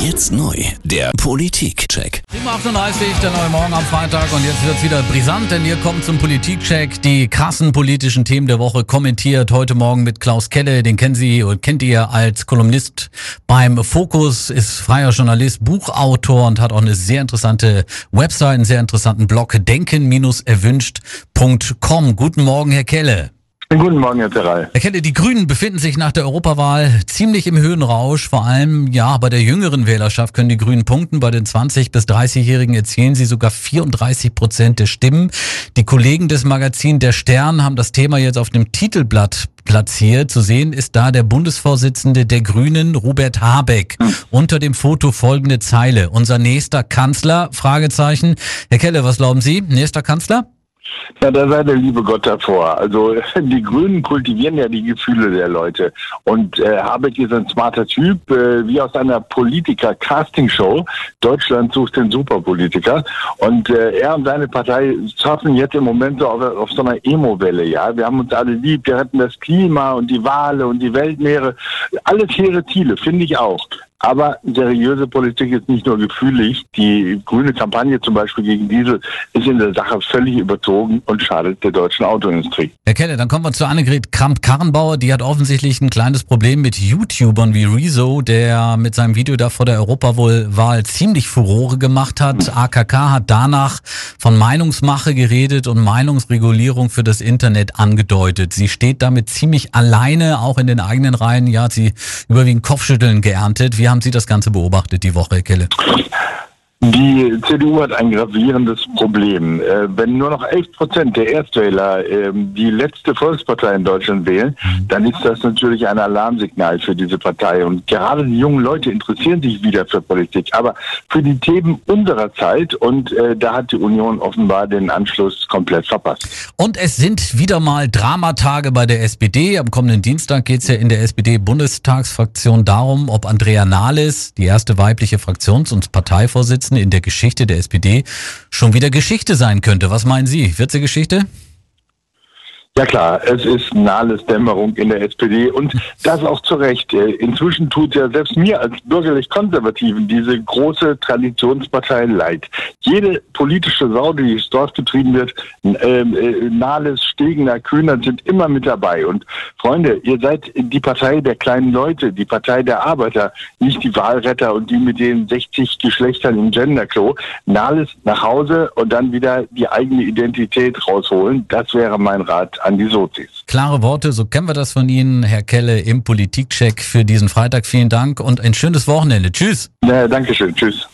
Jetzt neu, der Politikcheck. 7.38 der neue Morgen am Freitag und jetzt wird's wieder brisant, denn hier kommt zum Politikcheck die krassen politischen Themen der Woche kommentiert. Heute Morgen mit Klaus Kelle, den kennen Sie und kennt ihr als Kolumnist beim Fokus, ist freier Journalist, Buchautor und hat auch eine sehr interessante Website, einen sehr interessanten Blog, denken-erwünscht.com. Guten Morgen, Herr Kelle. Guten Morgen, Herr Terrell. Herr Kelle, die Grünen befinden sich nach der Europawahl ziemlich im Höhenrausch. Vor allem, ja, bei der jüngeren Wählerschaft können die Grünen punkten. Bei den 20- bis 30-Jährigen erzielen sie sogar 34 Prozent der Stimmen. Die Kollegen des Magazins Der Stern haben das Thema jetzt auf dem Titelblatt platziert. Zu sehen ist da der Bundesvorsitzende der Grünen, Robert Habeck. Hm. Unter dem Foto folgende Zeile. Unser nächster Kanzler? Fragezeichen. Herr Kelle, was glauben Sie? Nächster Kanzler? Ja, da sei der liebe Gott davor. Also die Grünen kultivieren ja die Gefühle der Leute. Und äh, Habeck ist ein smarter Typ, äh, wie aus einer Politiker-Casting-Show. Deutschland sucht den Superpolitiker. Und äh, er und seine Partei schaffen jetzt im Moment so auf, auf so einer Emo-Welle. Ja, Wir haben uns alle lieb, wir retten das Klima und die Wale und die Weltmeere. Alles hehre Ziele, finde ich auch. Aber seriöse Politik ist nicht nur gefühlig. Die grüne Kampagne zum Beispiel gegen Diesel ist in der Sache völlig überzogen und schadet der deutschen Autoindustrie. Herr Kelle, dann kommen wir zu Annegret Kramp-Karrenbauer. Die hat offensichtlich ein kleines Problem mit YouTubern wie Rezo, der mit seinem Video da vor der Europawahl ziemlich Furore gemacht hat. Hm. AKK hat danach von Meinungsmache geredet und Meinungsregulierung für das Internet angedeutet. Sie steht damit ziemlich alleine, auch in den eigenen Reihen. Ja, hat sie überwiegend Kopfschütteln geerntet. Haben Sie das Ganze beobachtet die Woche, Kelle? Die CDU hat ein gravierendes Problem. Äh, wenn nur noch 11 Prozent der Erstwähler äh, die letzte Volkspartei in Deutschland wählen, dann ist das natürlich ein Alarmsignal für diese Partei. Und gerade die jungen Leute interessieren sich wieder für Politik, aber für die Themen unserer Zeit. Und äh, da hat die Union offenbar den Anschluss komplett verpasst. Und es sind wieder mal Dramatage bei der SPD. Am kommenden Dienstag geht es ja in der SPD-Bundestagsfraktion darum, ob Andrea Nahles, die erste weibliche Fraktions- und Parteivorsitzende, Vorsitzende in der Geschichte der SPD schon wieder Geschichte sein könnte. Was meinen Sie? Wird sie Geschichte? Ja klar, es ist Nahles Dämmerung in der SPD und das auch zu Recht. Äh, inzwischen tut ja selbst mir als bürgerlich-konservativen diese große Traditionspartei leid. Jede politische Sau, die Dorf getrieben wird, ähm, äh, Nahles, Stegener, Kühner sind immer mit dabei. Und Freunde, ihr seid die Partei der kleinen Leute, die Partei der Arbeiter, nicht die Wahlretter und die mit den 60 Geschlechtern im Genderklo. Nahles nach Hause und dann wieder die eigene Identität rausholen. Das wäre mein Rat an die Sozis. Klare Worte, so kennen wir das von Ihnen, Herr Kelle, im Politikcheck für diesen Freitag. Vielen Dank und ein schönes Wochenende. Tschüss. Ja, Dankeschön. Tschüss.